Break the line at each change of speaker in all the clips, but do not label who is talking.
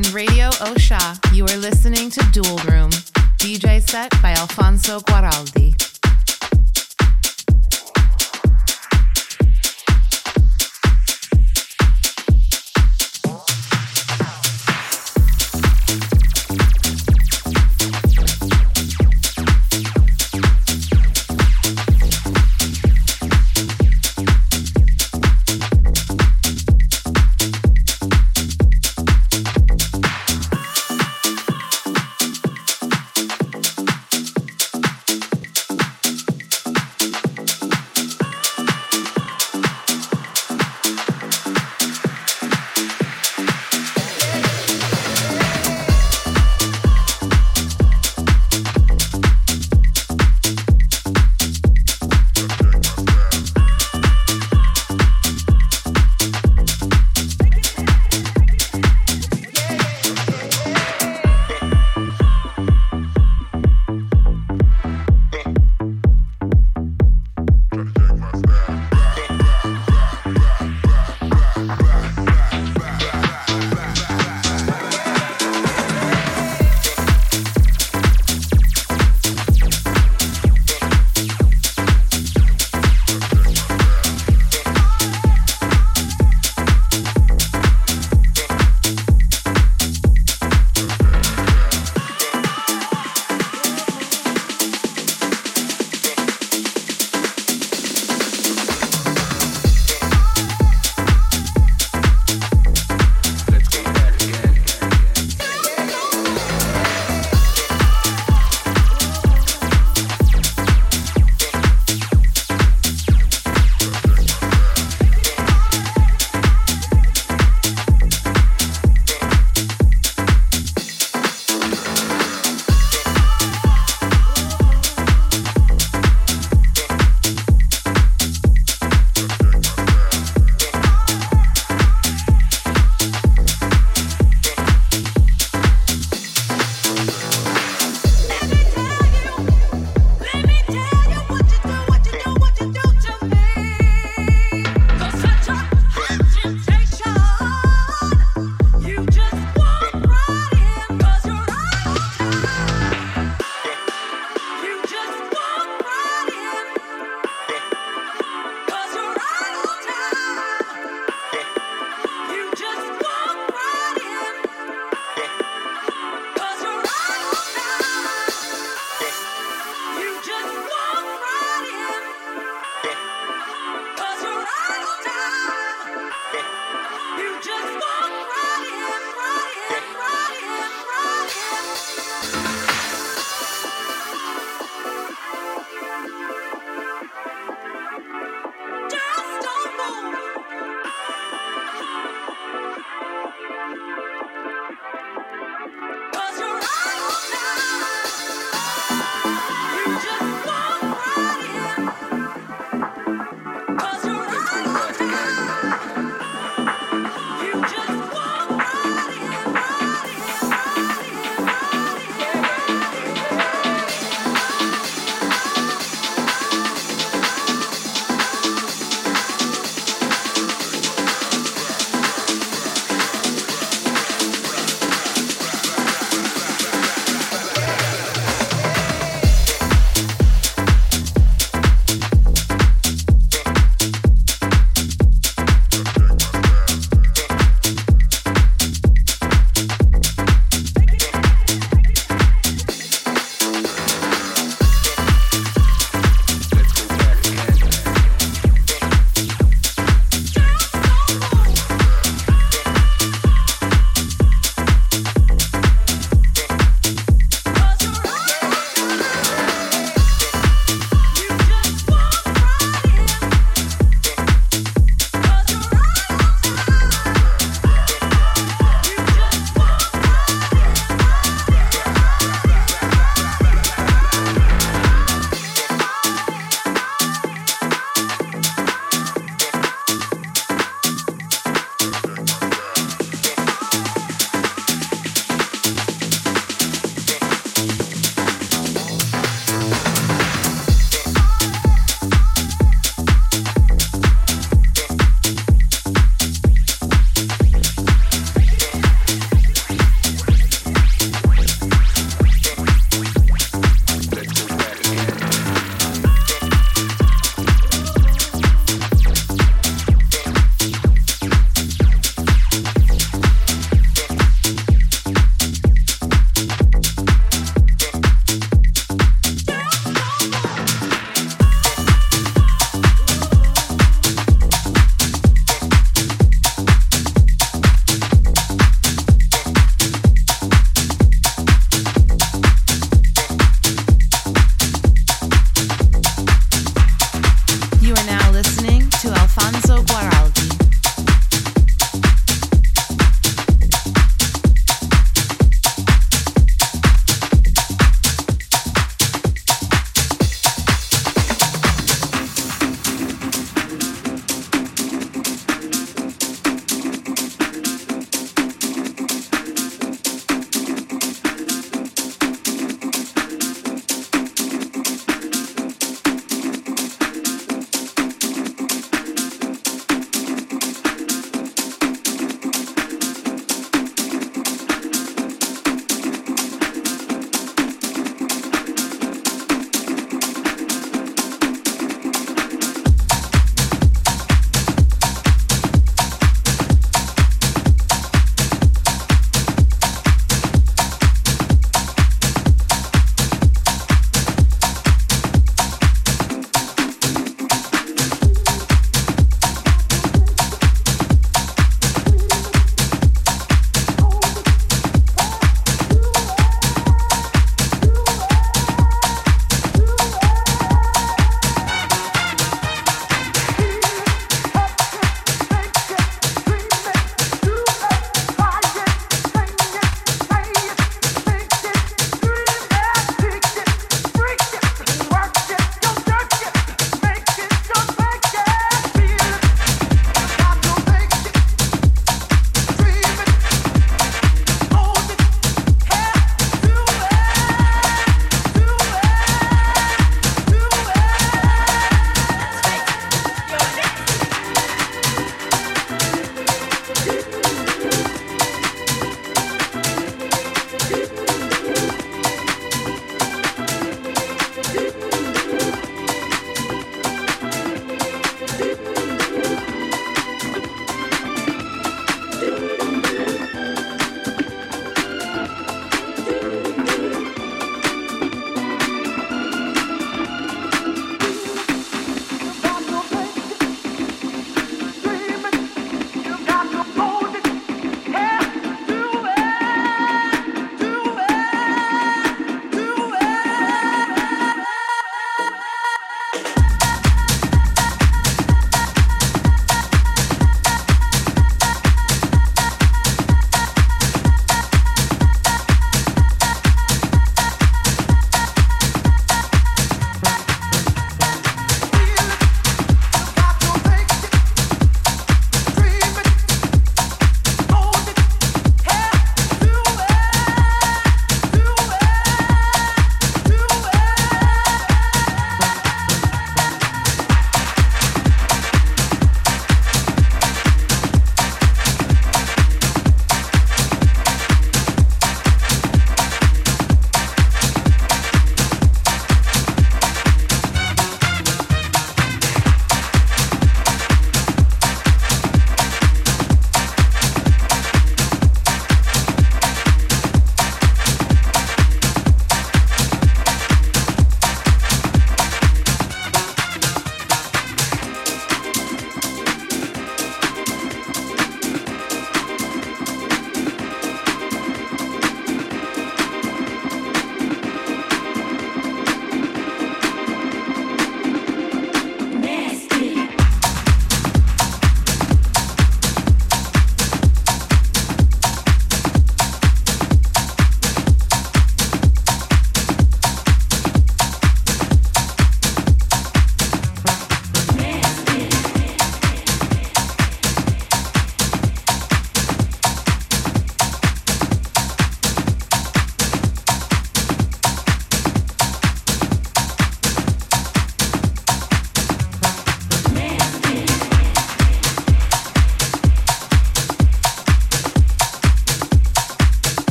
On Radio Osha, you are listening to Dual Room, DJ set by Alfonso Guaraldi.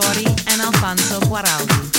Tori and Alfonso Guaraldi.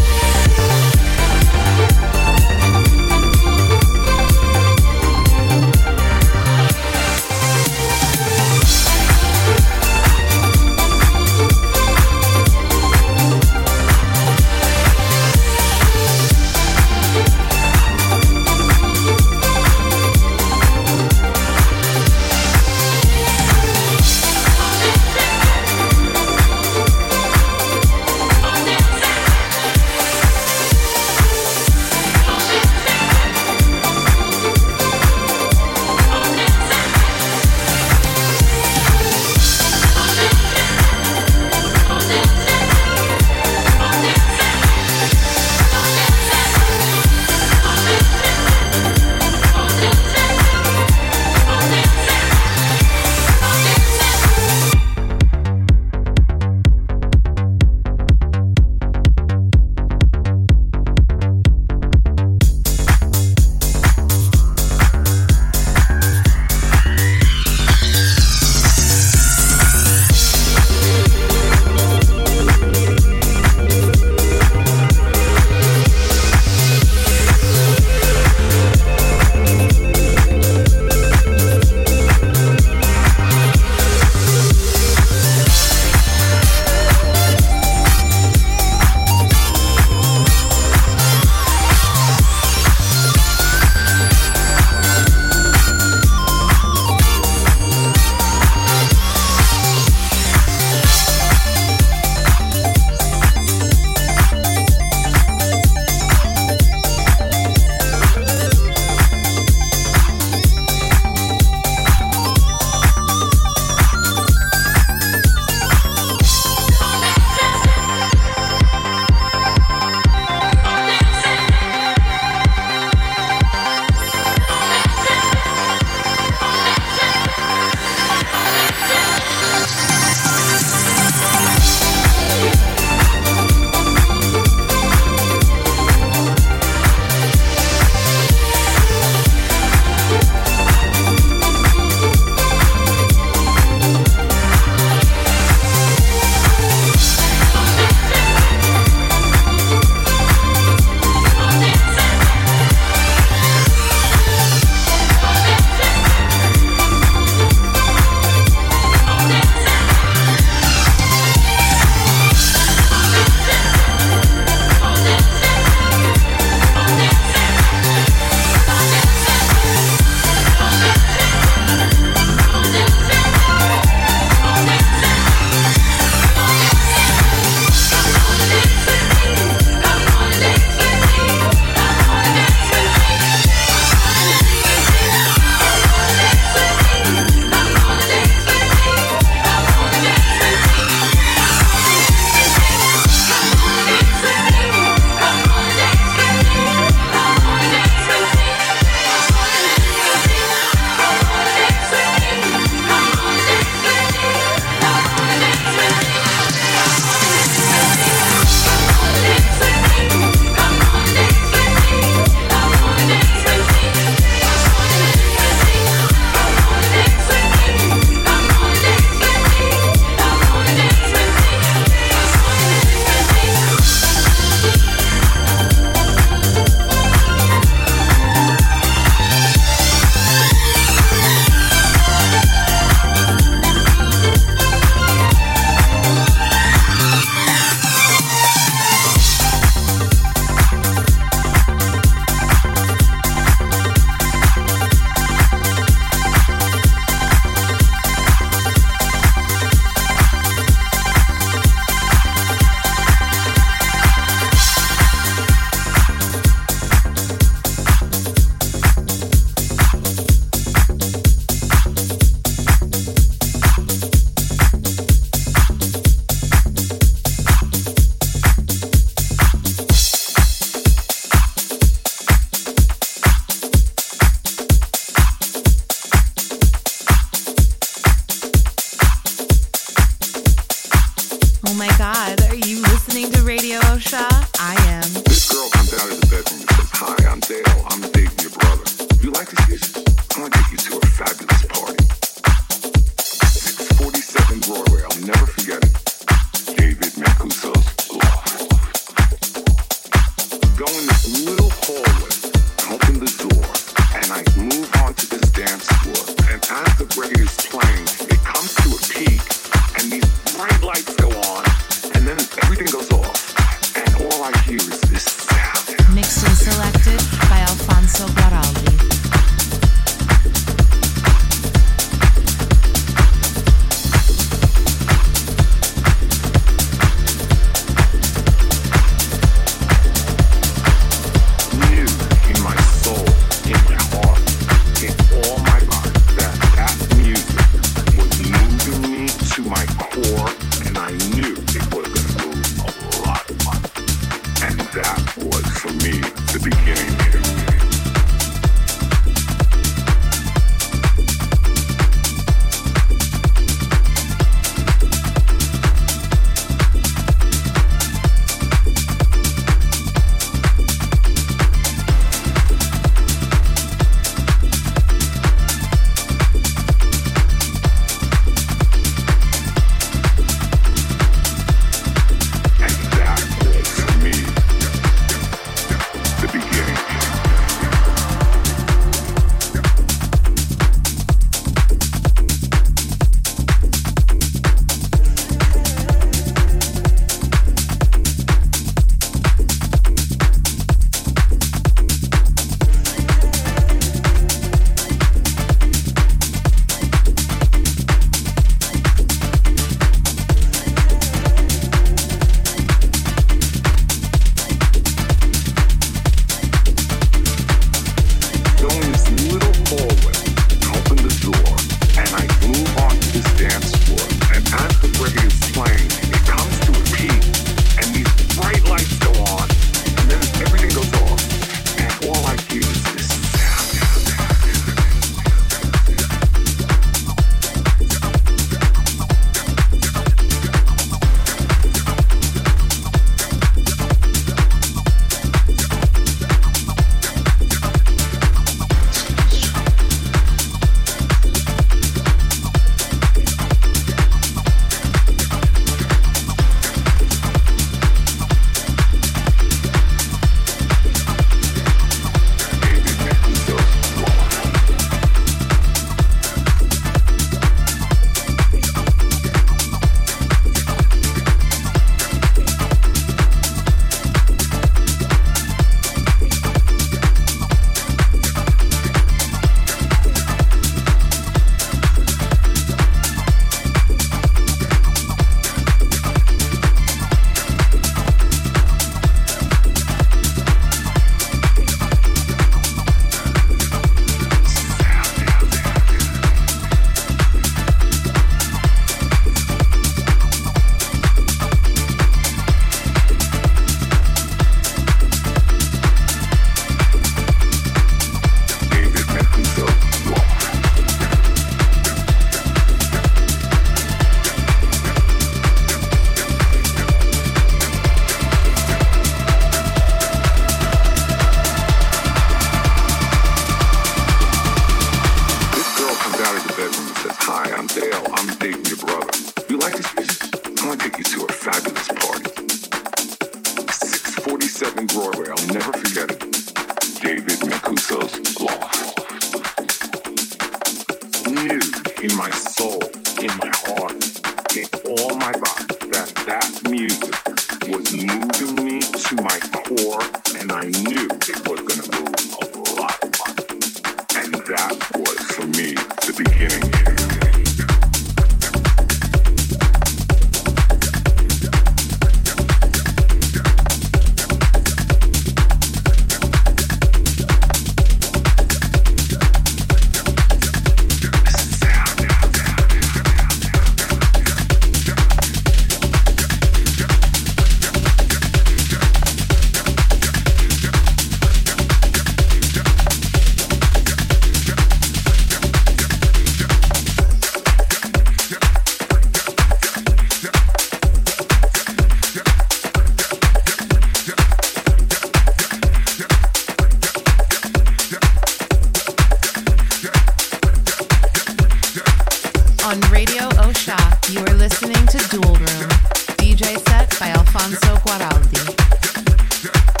Dual Room, DJ set by Alfonso Guaraldi.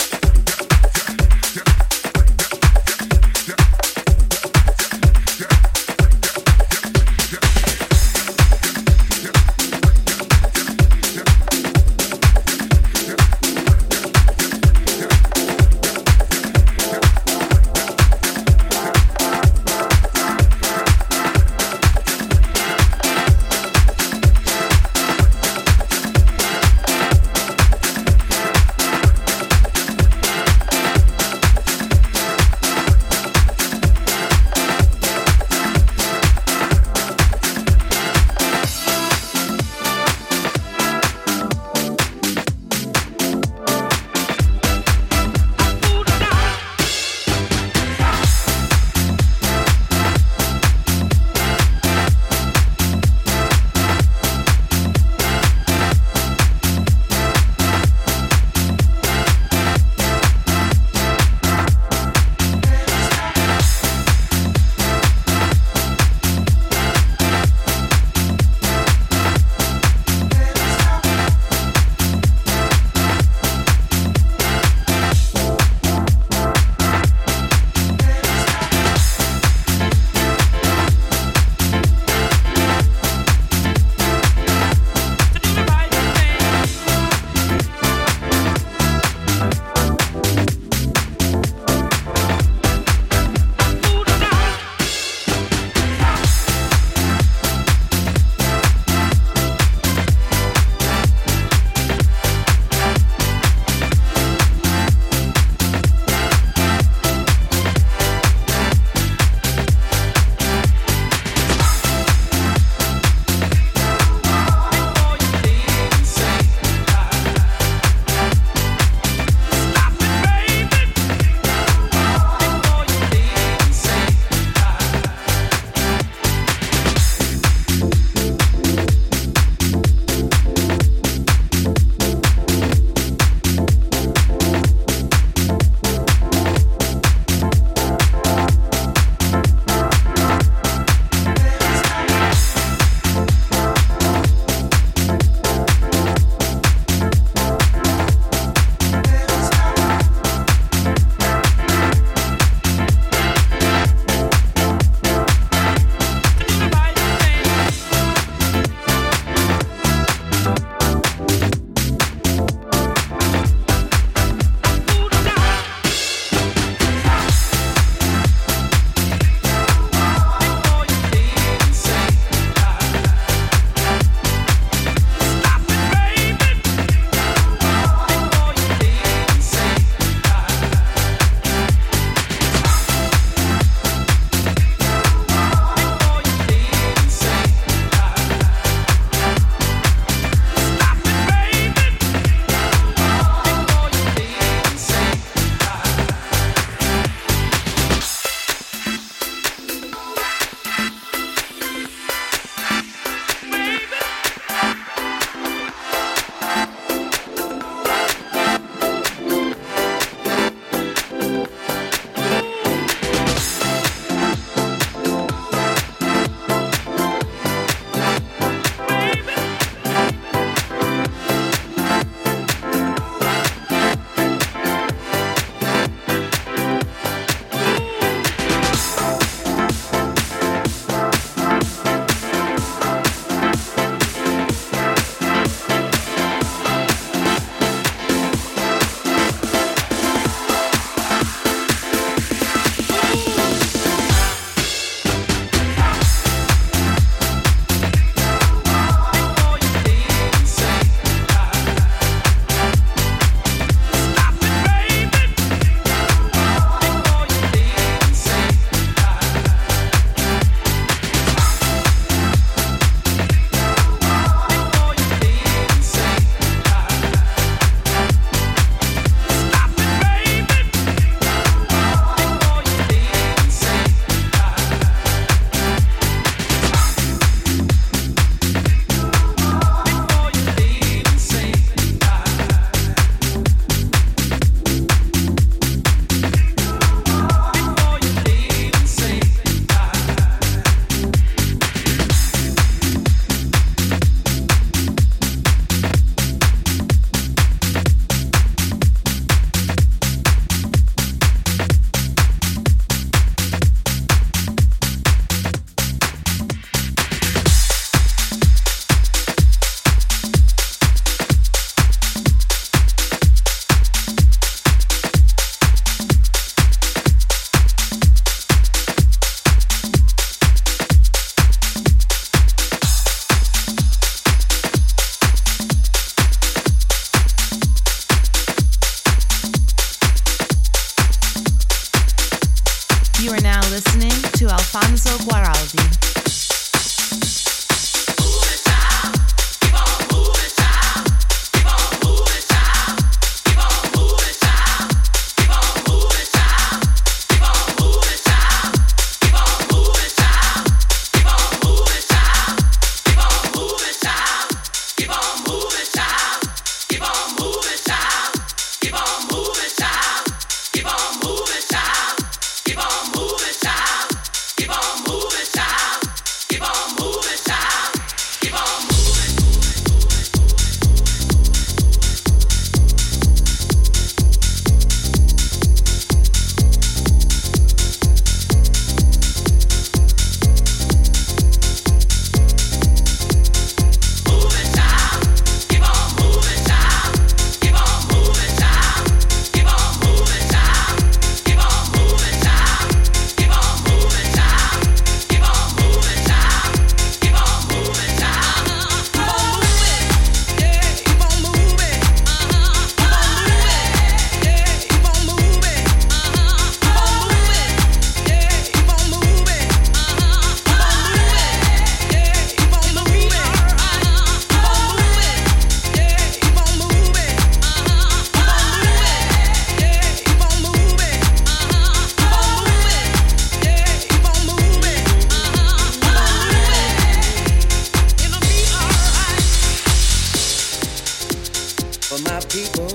for my people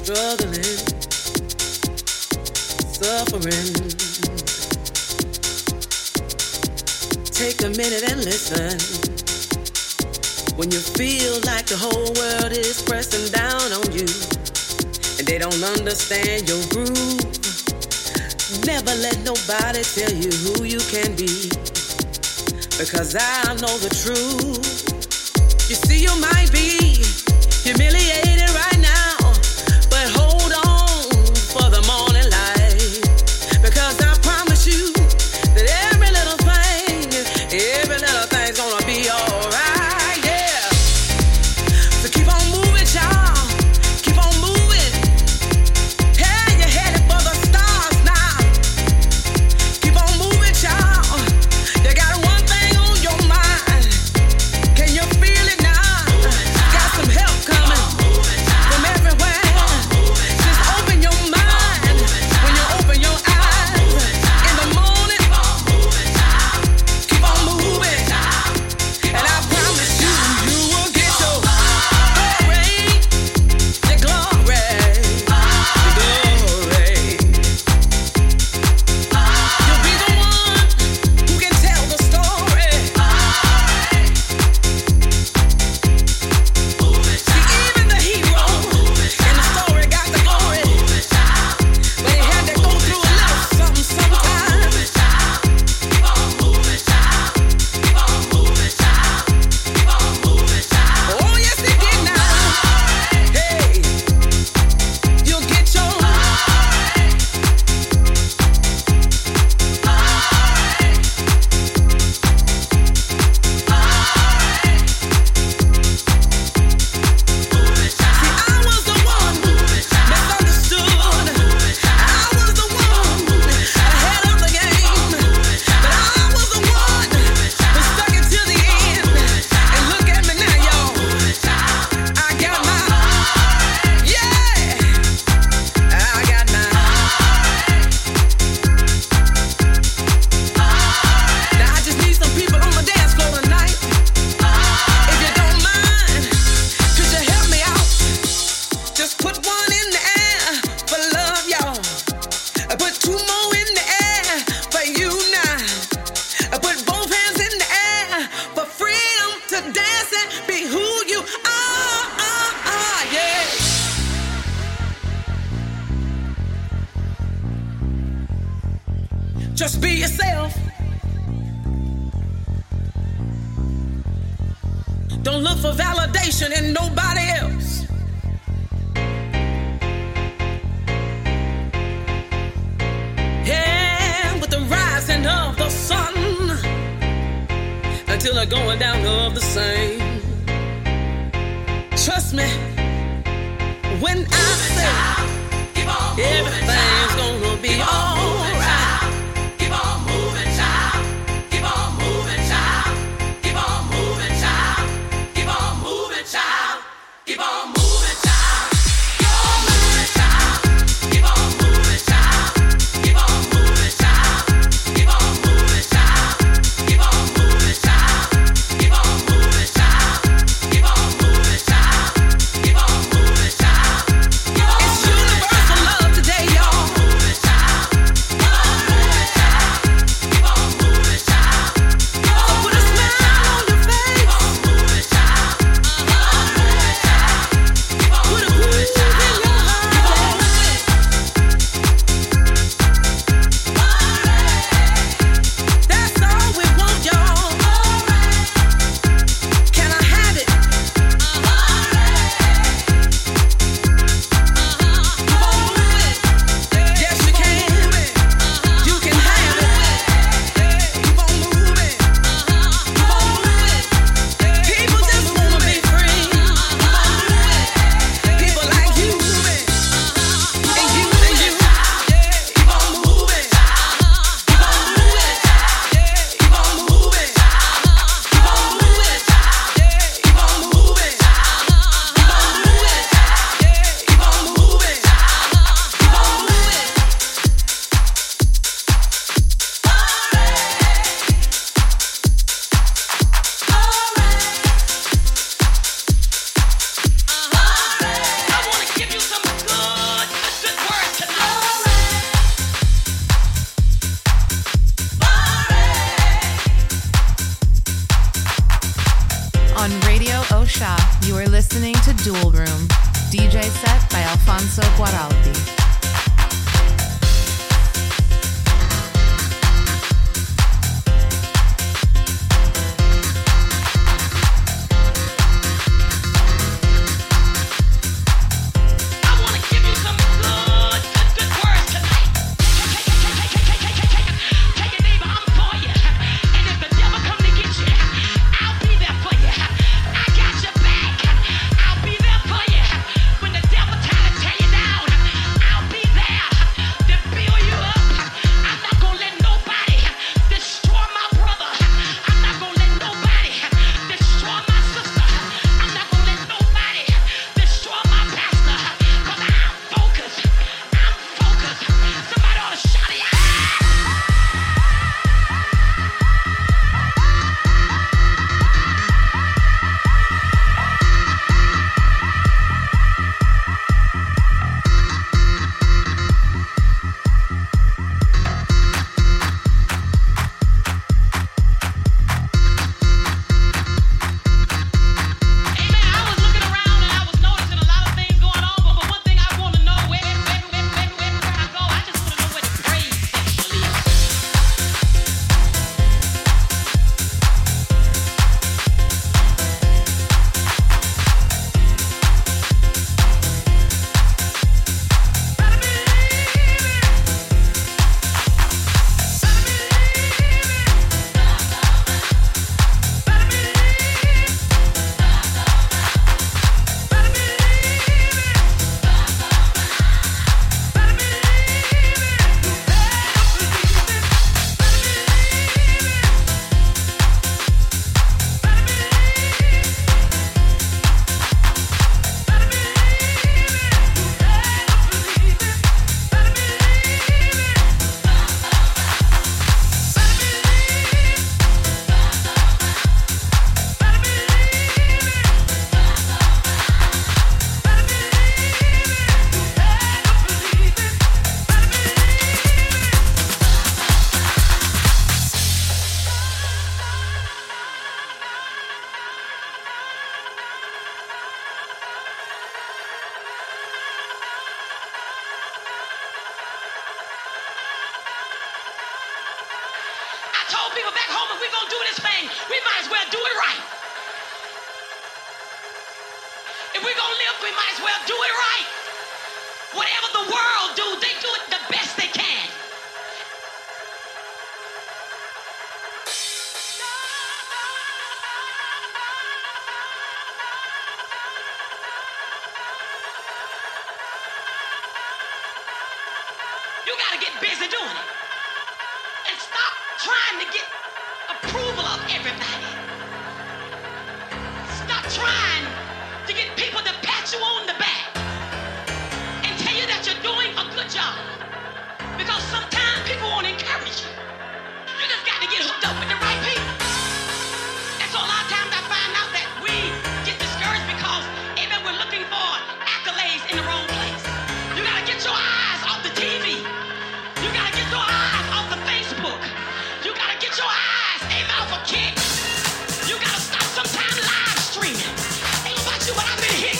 struggling, suffering.
Take a minute and listen. When you feel like the whole world is pressing down on you and they don't understand your groove, never let nobody tell you who you can be. Because I know the truth. You might be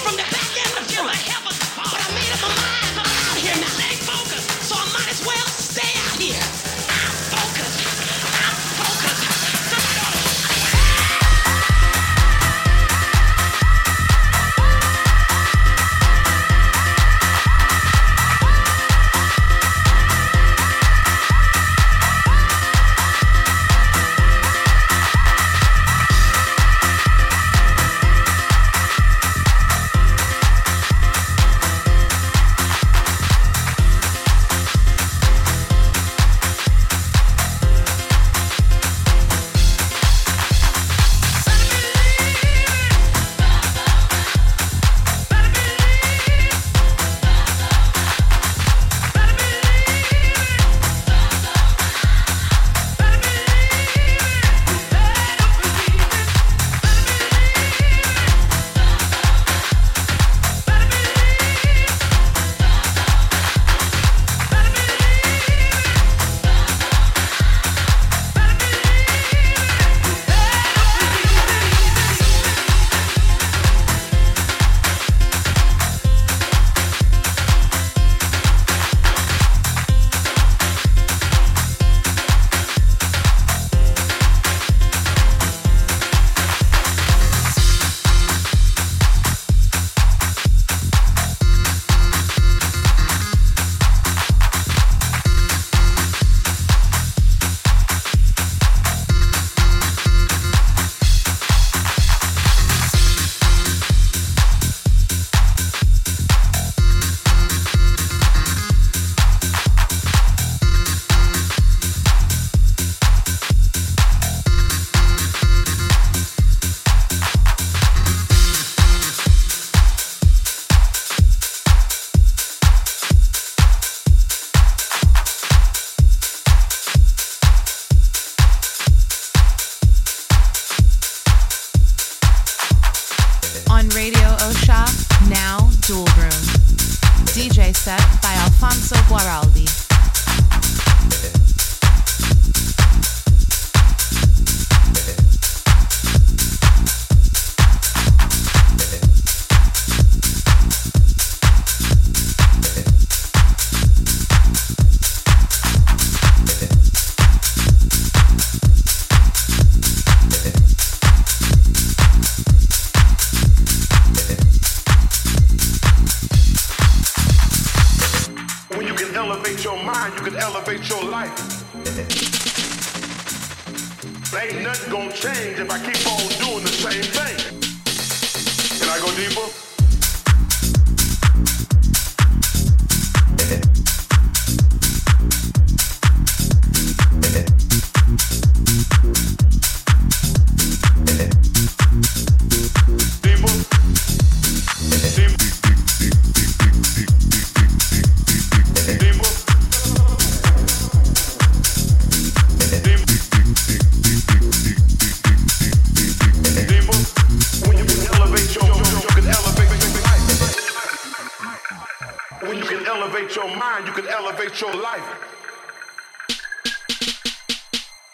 from the
back end of Jim. I have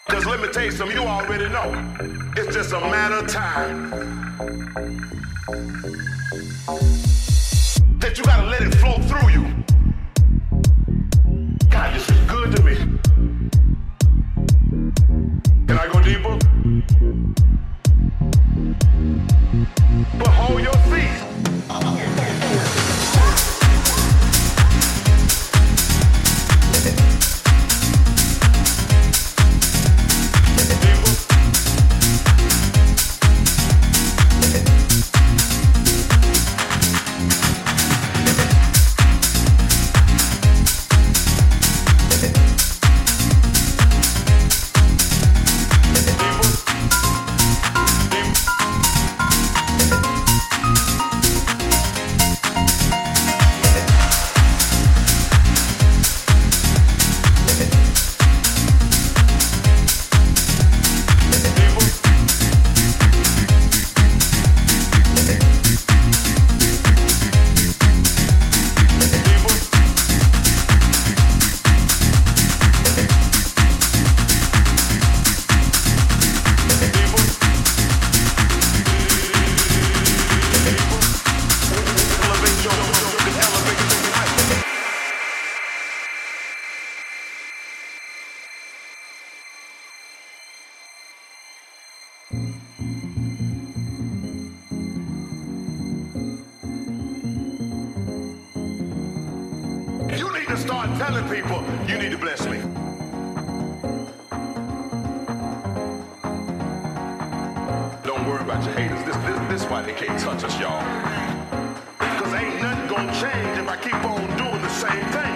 Because let me tell you something, you already know. It's just a matter of time.
That you gotta let it flow through you. God, this is good to me.
About your haters. This, this, this why they can't touch us, y'all. Cause ain't nothing gonna change if I keep on doing the same thing.